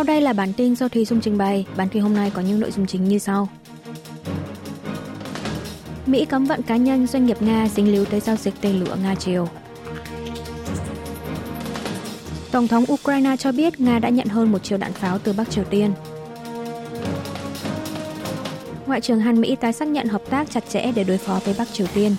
Sau đây là bản tin do Thùy Dung trình bày. Bản tin hôm nay có những nội dung chính như sau. Mỹ cấm vận cá nhân doanh nghiệp Nga dính líu tới giao dịch tên lửa Nga-Triều. Tổng thống Ukraine cho biết Nga đã nhận hơn một triệu đạn pháo từ Bắc Triều Tiên. Ngoại trưởng Hàn Mỹ tái xác nhận hợp tác chặt chẽ để đối phó với Bắc Triều Tiên.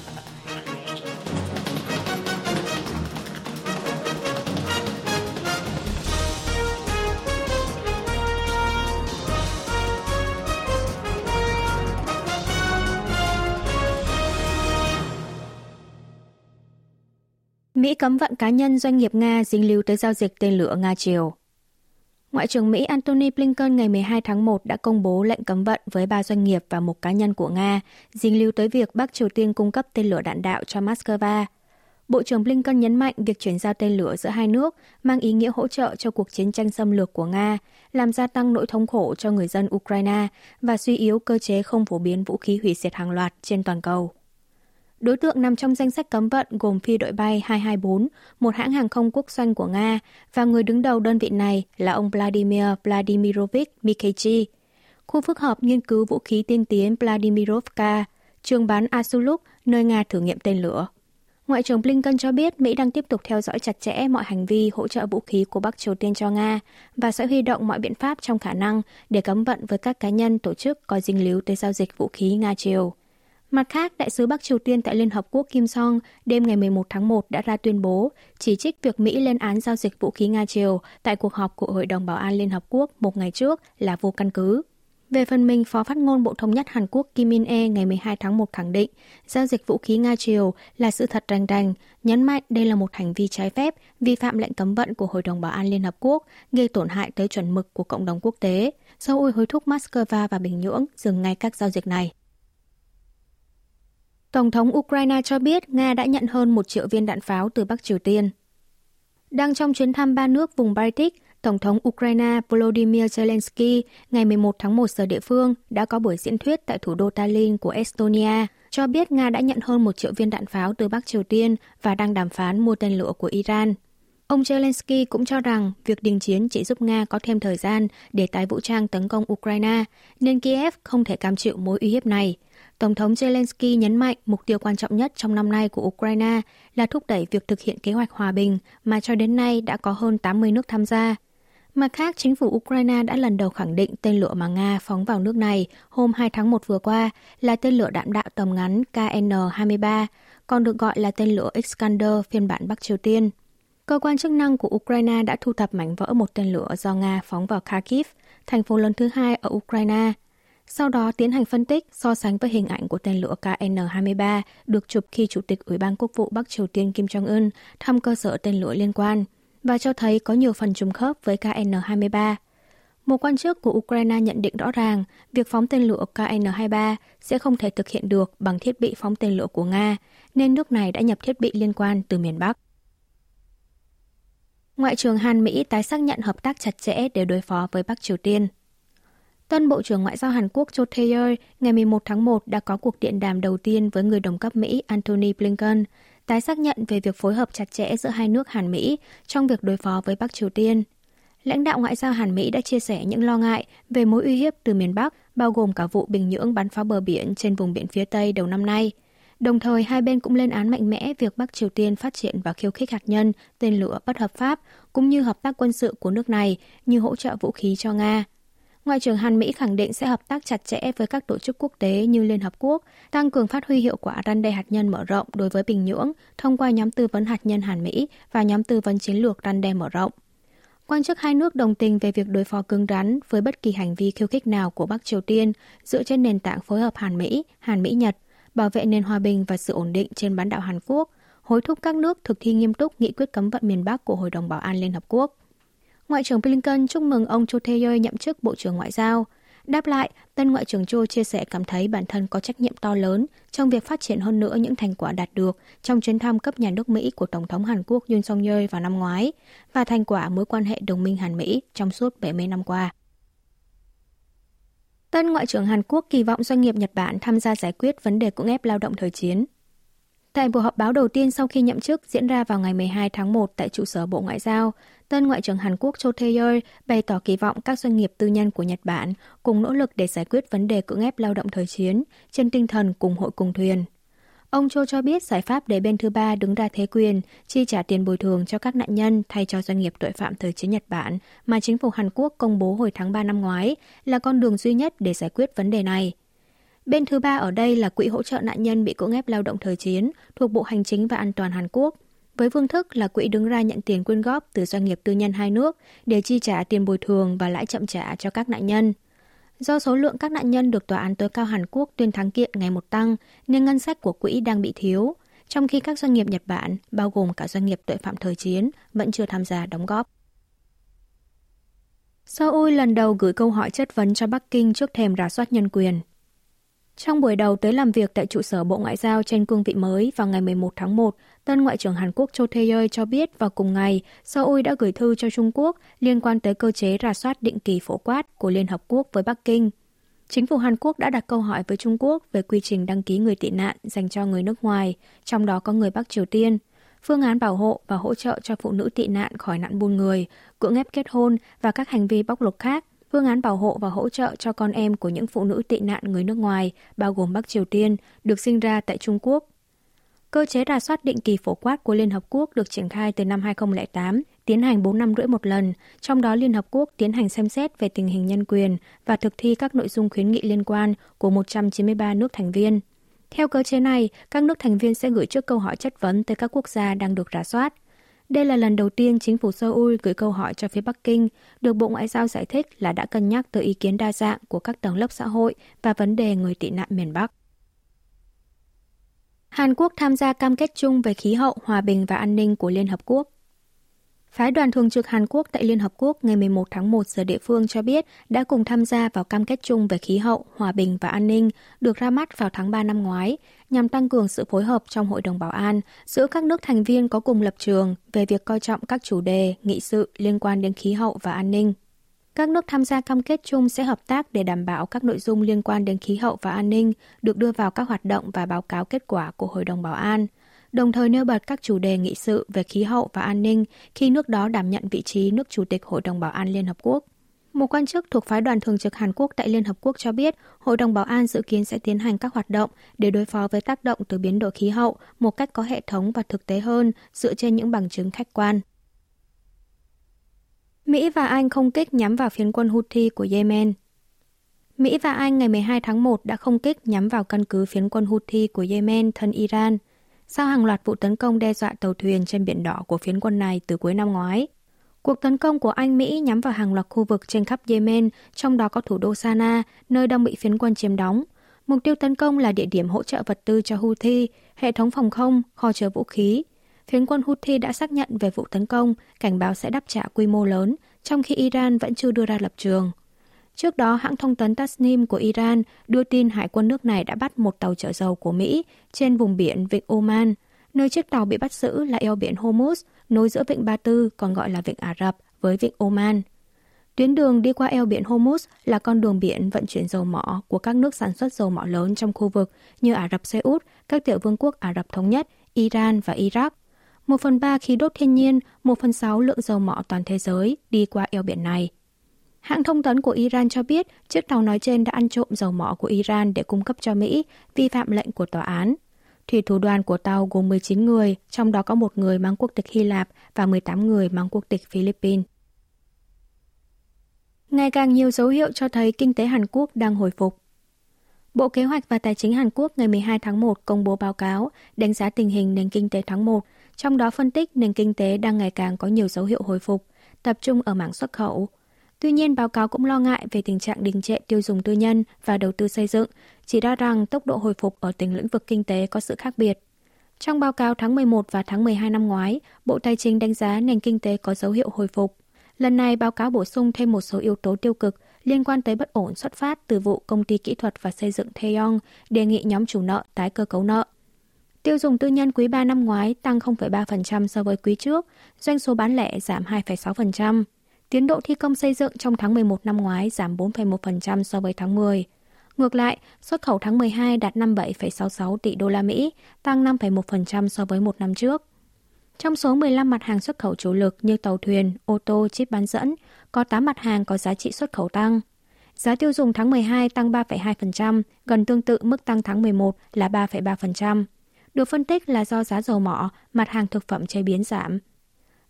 Mỹ cấm vận cá nhân doanh nghiệp Nga dính líu tới giao dịch tên lửa Nga-Triều. Ngoại trưởng Mỹ Antony Blinken ngày 12 tháng 1 đã công bố lệnh cấm vận với ba doanh nghiệp và một cá nhân của Nga dính líu tới việc Bắc Triều Tiên cung cấp tên lửa đạn đạo cho Moscow. Bộ trưởng Blinken nhấn mạnh việc chuyển giao tên lửa giữa hai nước mang ý nghĩa hỗ trợ cho cuộc chiến tranh xâm lược của Nga, làm gia tăng nỗi thống khổ cho người dân Ukraine và suy yếu cơ chế không phổ biến vũ khí hủy diệt hàng loạt trên toàn cầu. Đối tượng nằm trong danh sách cấm vận gồm phi đội bay 224, một hãng hàng không quốc doanh của Nga, và người đứng đầu đơn vị này là ông Vladimir Vladimirovich Mikhachi. Khu phức hợp nghiên cứu vũ khí tiên tiến Vladimirovka, trường bán Asuluk, nơi Nga thử nghiệm tên lửa. Ngoại trưởng Blinken cho biết Mỹ đang tiếp tục theo dõi chặt chẽ mọi hành vi hỗ trợ vũ khí của Bắc Triều Tiên cho Nga và sẽ huy động mọi biện pháp trong khả năng để cấm vận với các cá nhân tổ chức có dính líu tới giao dịch vũ khí Nga-Triều. Mặt khác, Đại sứ Bắc Triều Tiên tại Liên Hợp Quốc Kim Song đêm ngày 11 tháng 1 đã ra tuyên bố chỉ trích việc Mỹ lên án giao dịch vũ khí Nga-Triều tại cuộc họp của Hội đồng Bảo an Liên Hợp Quốc một ngày trước là vô căn cứ. Về phần mình, Phó phát ngôn Bộ Thống nhất Hàn Quốc Kim In-e ngày 12 tháng 1 khẳng định giao dịch vũ khí Nga-Triều là sự thật rành rành, nhấn mạnh đây là một hành vi trái phép, vi phạm lệnh cấm vận của Hội đồng Bảo an Liên Hợp Quốc, gây tổn hại tới chuẩn mực của cộng đồng quốc tế. Seoul hối thúc Moscow và Bình Nhưỡng dừng ngay các giao dịch này. Tổng thống Ukraine cho biết Nga đã nhận hơn một triệu viên đạn pháo từ Bắc Triều Tiên. Đang trong chuyến thăm ba nước vùng Baltic, Tổng thống Ukraine Volodymyr Zelensky ngày 11 tháng 1 giờ địa phương đã có buổi diễn thuyết tại thủ đô Tallinn của Estonia, cho biết Nga đã nhận hơn một triệu viên đạn pháo từ Bắc Triều Tiên và đang đàm phán mua tên lửa của Iran. Ông Zelensky cũng cho rằng việc đình chiến chỉ giúp Nga có thêm thời gian để tái vũ trang tấn công Ukraine, nên Kiev không thể cam chịu mối uy hiếp này – Tổng thống Zelensky nhấn mạnh mục tiêu quan trọng nhất trong năm nay của Ukraine là thúc đẩy việc thực hiện kế hoạch hòa bình mà cho đến nay đã có hơn 80 nước tham gia. Mặt khác, chính phủ Ukraine đã lần đầu khẳng định tên lửa mà Nga phóng vào nước này hôm 2 tháng 1 vừa qua là tên lửa đạn đạo tầm ngắn KN-23, còn được gọi là tên lửa Iskander phiên bản Bắc Triều Tiên. Cơ quan chức năng của Ukraine đã thu thập mảnh vỡ một tên lửa do Nga phóng vào Kharkiv, thành phố lớn thứ hai ở Ukraine, sau đó tiến hành phân tích so sánh với hình ảnh của tên lửa KN-23 được chụp khi Chủ tịch Ủy ban Quốc vụ Bắc Triều Tiên Kim Jong-un thăm cơ sở tên lửa liên quan và cho thấy có nhiều phần trùng khớp với KN-23. Một quan chức của Ukraine nhận định rõ ràng việc phóng tên lửa KN-23 sẽ không thể thực hiện được bằng thiết bị phóng tên lửa của Nga, nên nước này đã nhập thiết bị liên quan từ miền Bắc. Ngoại trưởng Hàn Mỹ tái xác nhận hợp tác chặt chẽ để đối phó với Bắc Triều Tiên – Tân Bộ trưởng Ngoại giao Hàn Quốc Cho Tae-yeol ngày 11 tháng 1 đã có cuộc điện đàm đầu tiên với người đồng cấp Mỹ Antony Blinken, tái xác nhận về việc phối hợp chặt chẽ giữa hai nước Hàn Mỹ trong việc đối phó với Bắc Triều Tiên. Lãnh đạo ngoại giao Hàn Mỹ đã chia sẻ những lo ngại về mối uy hiếp từ miền Bắc, bao gồm cả vụ Bình Nhưỡng bắn phá bờ biển trên vùng biển phía Tây đầu năm nay. Đồng thời, hai bên cũng lên án mạnh mẽ việc Bắc Triều Tiên phát triển và khiêu khích hạt nhân, tên lửa bất hợp pháp, cũng như hợp tác quân sự của nước này như hỗ trợ vũ khí cho Nga. Ngoại trưởng Hàn Mỹ khẳng định sẽ hợp tác chặt chẽ với các tổ chức quốc tế như Liên Hợp Quốc, tăng cường phát huy hiệu quả răn đe hạt nhân mở rộng đối với Bình Nhưỡng thông qua nhóm tư vấn hạt nhân Hàn Mỹ và nhóm tư vấn chiến lược răn đe mở rộng. Quan chức hai nước đồng tình về việc đối phó cứng rắn với bất kỳ hành vi khiêu khích nào của Bắc Triều Tiên dựa trên nền tảng phối hợp Hàn Mỹ, Hàn Mỹ Nhật, bảo vệ nền hòa bình và sự ổn định trên bán đảo Hàn Quốc, hối thúc các nước thực thi nghiêm túc nghị quyết cấm vận miền Bắc của Hội đồng Bảo an Liên Hợp Quốc. Ngoại trưởng Blinken chúc mừng ông Cho Tae-yeol nhậm chức Bộ trưởng Ngoại giao. Đáp lại, tân Ngoại trưởng Cho chia sẻ cảm thấy bản thân có trách nhiệm to lớn trong việc phát triển hơn nữa những thành quả đạt được trong chuyến thăm cấp nhà nước Mỹ của Tổng thống Hàn Quốc Yoon song yeol vào năm ngoái và thành quả mối quan hệ đồng minh Hàn-Mỹ trong suốt 70 năm qua. Tân Ngoại trưởng Hàn Quốc kỳ vọng doanh nghiệp Nhật Bản tham gia giải quyết vấn đề cưỡng ép lao động thời chiến. Tại buổi họp báo đầu tiên sau khi nhậm chức diễn ra vào ngày 12 tháng 1 tại trụ sở Bộ Ngoại giao, tân Ngoại trưởng Hàn Quốc Cho Tae-yeol bày tỏ kỳ vọng các doanh nghiệp tư nhân của Nhật Bản cùng nỗ lực để giải quyết vấn đề cưỡng ép lao động thời chiến trên tinh thần cùng hội cùng thuyền. Ông Cho cho biết giải pháp để bên thứ ba đứng ra thế quyền, chi trả tiền bồi thường cho các nạn nhân thay cho doanh nghiệp tội phạm thời chiến Nhật Bản mà chính phủ Hàn Quốc công bố hồi tháng 3 năm ngoái là con đường duy nhất để giải quyết vấn đề này. Bên thứ ba ở đây là Quỹ hỗ trợ nạn nhân bị cưỡng ép lao động thời chiến thuộc Bộ Hành chính và An toàn Hàn Quốc. Với phương thức là quỹ đứng ra nhận tiền quyên góp từ doanh nghiệp tư nhân hai nước để chi trả tiền bồi thường và lãi chậm trả cho các nạn nhân. Do số lượng các nạn nhân được Tòa án tối cao Hàn Quốc tuyên thắng kiện ngày một tăng, nên ngân sách của quỹ đang bị thiếu, trong khi các doanh nghiệp Nhật Bản, bao gồm cả doanh nghiệp tội phạm thời chiến, vẫn chưa tham gia đóng góp. Seoul lần đầu gửi câu hỏi chất vấn cho Bắc Kinh trước thềm rà soát nhân quyền. Trong buổi đầu tới làm việc tại trụ sở Bộ Ngoại giao trên cương vị mới vào ngày 11 tháng 1, tân Ngoại trưởng Hàn Quốc Cho Tae-yeol cho biết vào cùng ngày, Seoul đã gửi thư cho Trung Quốc liên quan tới cơ chế rà soát định kỳ phổ quát của Liên Hợp Quốc với Bắc Kinh. Chính phủ Hàn Quốc đã đặt câu hỏi với Trung Quốc về quy trình đăng ký người tị nạn dành cho người nước ngoài, trong đó có người Bắc Triều Tiên, phương án bảo hộ và hỗ trợ cho phụ nữ tị nạn khỏi nạn buôn người, cưỡng ép kết hôn và các hành vi bóc lột khác phương án bảo hộ và hỗ trợ cho con em của những phụ nữ tị nạn người nước ngoài, bao gồm Bắc Triều Tiên, được sinh ra tại Trung Quốc. Cơ chế rà soát định kỳ phổ quát của Liên Hợp Quốc được triển khai từ năm 2008, tiến hành 4 năm rưỡi một lần, trong đó Liên Hợp Quốc tiến hành xem xét về tình hình nhân quyền và thực thi các nội dung khuyến nghị liên quan của 193 nước thành viên. Theo cơ chế này, các nước thành viên sẽ gửi trước câu hỏi chất vấn tới các quốc gia đang được rà soát. Đây là lần đầu tiên chính phủ Seoul gửi câu hỏi cho phía Bắc Kinh, được Bộ Ngoại giao giải thích là đã cân nhắc tới ý kiến đa dạng của các tầng lớp xã hội và vấn đề người tị nạn miền Bắc. Hàn Quốc tham gia cam kết chung về khí hậu, hòa bình và an ninh của Liên Hợp Quốc. Phái đoàn thường trực Hàn Quốc tại Liên Hợp Quốc ngày 11 tháng 1 giờ địa phương cho biết đã cùng tham gia vào cam kết chung về khí hậu, hòa bình và an ninh được ra mắt vào tháng 3 năm ngoái nhằm tăng cường sự phối hợp trong Hội đồng Bảo an giữa các nước thành viên có cùng lập trường về việc coi trọng các chủ đề, nghị sự liên quan đến khí hậu và an ninh. Các nước tham gia cam kết chung sẽ hợp tác để đảm bảo các nội dung liên quan đến khí hậu và an ninh được đưa vào các hoạt động và báo cáo kết quả của Hội đồng Bảo an – đồng thời nêu bật các chủ đề nghị sự về khí hậu và an ninh khi nước đó đảm nhận vị trí nước chủ tịch Hội đồng Bảo an Liên Hợp Quốc. Một quan chức thuộc phái đoàn thường trực Hàn Quốc tại Liên Hợp Quốc cho biết, Hội đồng Bảo an dự kiến sẽ tiến hành các hoạt động để đối phó với tác động từ biến đổi khí hậu một cách có hệ thống và thực tế hơn dựa trên những bằng chứng khách quan. Mỹ và Anh không kích nhắm vào phiến quân Houthi của Yemen. Mỹ và Anh ngày 12 tháng 1 đã không kích nhắm vào căn cứ phiến quân Houthi của Yemen thân Iran – sau hàng loạt vụ tấn công đe dọa tàu thuyền trên biển đỏ của phiến quân này từ cuối năm ngoái. Cuộc tấn công của Anh Mỹ nhắm vào hàng loạt khu vực trên khắp Yemen, trong đó có thủ đô Sana, nơi đang bị phiến quân chiếm đóng. Mục tiêu tấn công là địa điểm hỗ trợ vật tư cho Houthi, hệ thống phòng không, kho chứa vũ khí. Phiến quân Houthi đã xác nhận về vụ tấn công, cảnh báo sẽ đáp trả quy mô lớn, trong khi Iran vẫn chưa đưa ra lập trường. Trước đó, hãng thông tấn Tasnim của Iran đưa tin hải quân nước này đã bắt một tàu chở dầu của Mỹ trên vùng biển Vịnh Oman. Nơi chiếc tàu bị bắt giữ là eo biển Hormuz, nối giữa Vịnh Ba Tư, còn gọi là Vịnh Ả Rập, với Vịnh Oman. Tuyến đường đi qua eo biển Hormuz là con đường biển vận chuyển dầu mỏ của các nước sản xuất dầu mỏ lớn trong khu vực như Ả Rập Xê Út, các tiểu vương quốc Ả Rập Thống Nhất, Iran và Iraq. Một phần ba khí đốt thiên nhiên, một phần sáu lượng dầu mỏ toàn thế giới đi qua eo biển này. Hãng thông tấn của Iran cho biết chiếc tàu nói trên đã ăn trộm dầu mỏ của Iran để cung cấp cho Mỹ, vi phạm lệnh của tòa án. Thủy thủ đoàn của tàu gồm 19 người, trong đó có một người mang quốc tịch Hy Lạp và 18 người mang quốc tịch Philippines. Ngày càng nhiều dấu hiệu cho thấy kinh tế Hàn Quốc đang hồi phục. Bộ Kế hoạch và Tài chính Hàn Quốc ngày 12 tháng 1 công bố báo cáo đánh giá tình hình nền kinh tế tháng 1, trong đó phân tích nền kinh tế đang ngày càng có nhiều dấu hiệu hồi phục, tập trung ở mảng xuất khẩu, Tuy nhiên, báo cáo cũng lo ngại về tình trạng đình trệ tiêu dùng tư nhân và đầu tư xây dựng, chỉ ra rằng tốc độ hồi phục ở từng lĩnh vực kinh tế có sự khác biệt. Trong báo cáo tháng 11 và tháng 12 năm ngoái, Bộ Tài chính đánh giá nền kinh tế có dấu hiệu hồi phục. Lần này, báo cáo bổ sung thêm một số yếu tố tiêu cực liên quan tới bất ổn xuất phát từ vụ công ty kỹ thuật và xây dựng theon đề nghị nhóm chủ nợ tái cơ cấu nợ. Tiêu dùng tư nhân quý 3 năm ngoái tăng 0,3% so với quý trước, doanh số bán lẻ giảm 2,6%. Tiến độ thi công xây dựng trong tháng 11 năm ngoái giảm 4,1% so với tháng 10. Ngược lại, xuất khẩu tháng 12 đạt 57,66 tỷ đô la Mỹ, tăng 5,1% so với một năm trước. Trong số 15 mặt hàng xuất khẩu chủ lực như tàu thuyền, ô tô, chip bán dẫn, có 8 mặt hàng có giá trị xuất khẩu tăng. Giá tiêu dùng tháng 12 tăng 3,2%, gần tương tự mức tăng tháng 11 là 3,3%. Được phân tích là do giá dầu mỏ, mặt hàng thực phẩm chế biến giảm.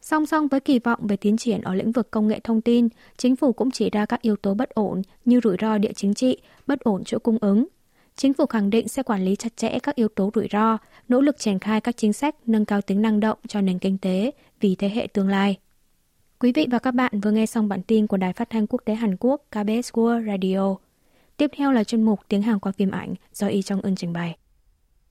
Song song với kỳ vọng về tiến triển ở lĩnh vực công nghệ thông tin, chính phủ cũng chỉ ra các yếu tố bất ổn như rủi ro địa chính trị, bất ổn chuỗi cung ứng. Chính phủ khẳng định sẽ quản lý chặt chẽ các yếu tố rủi ro, nỗ lực triển khai các chính sách nâng cao tính năng động cho nền kinh tế vì thế hệ tương lai. Quý vị và các bạn vừa nghe xong bản tin của Đài Phát thanh Quốc tế Hàn Quốc KBS World Radio. Tiếp theo là chuyên mục Tiếng Hàn qua phim ảnh do Y Trong Ưn trình bày.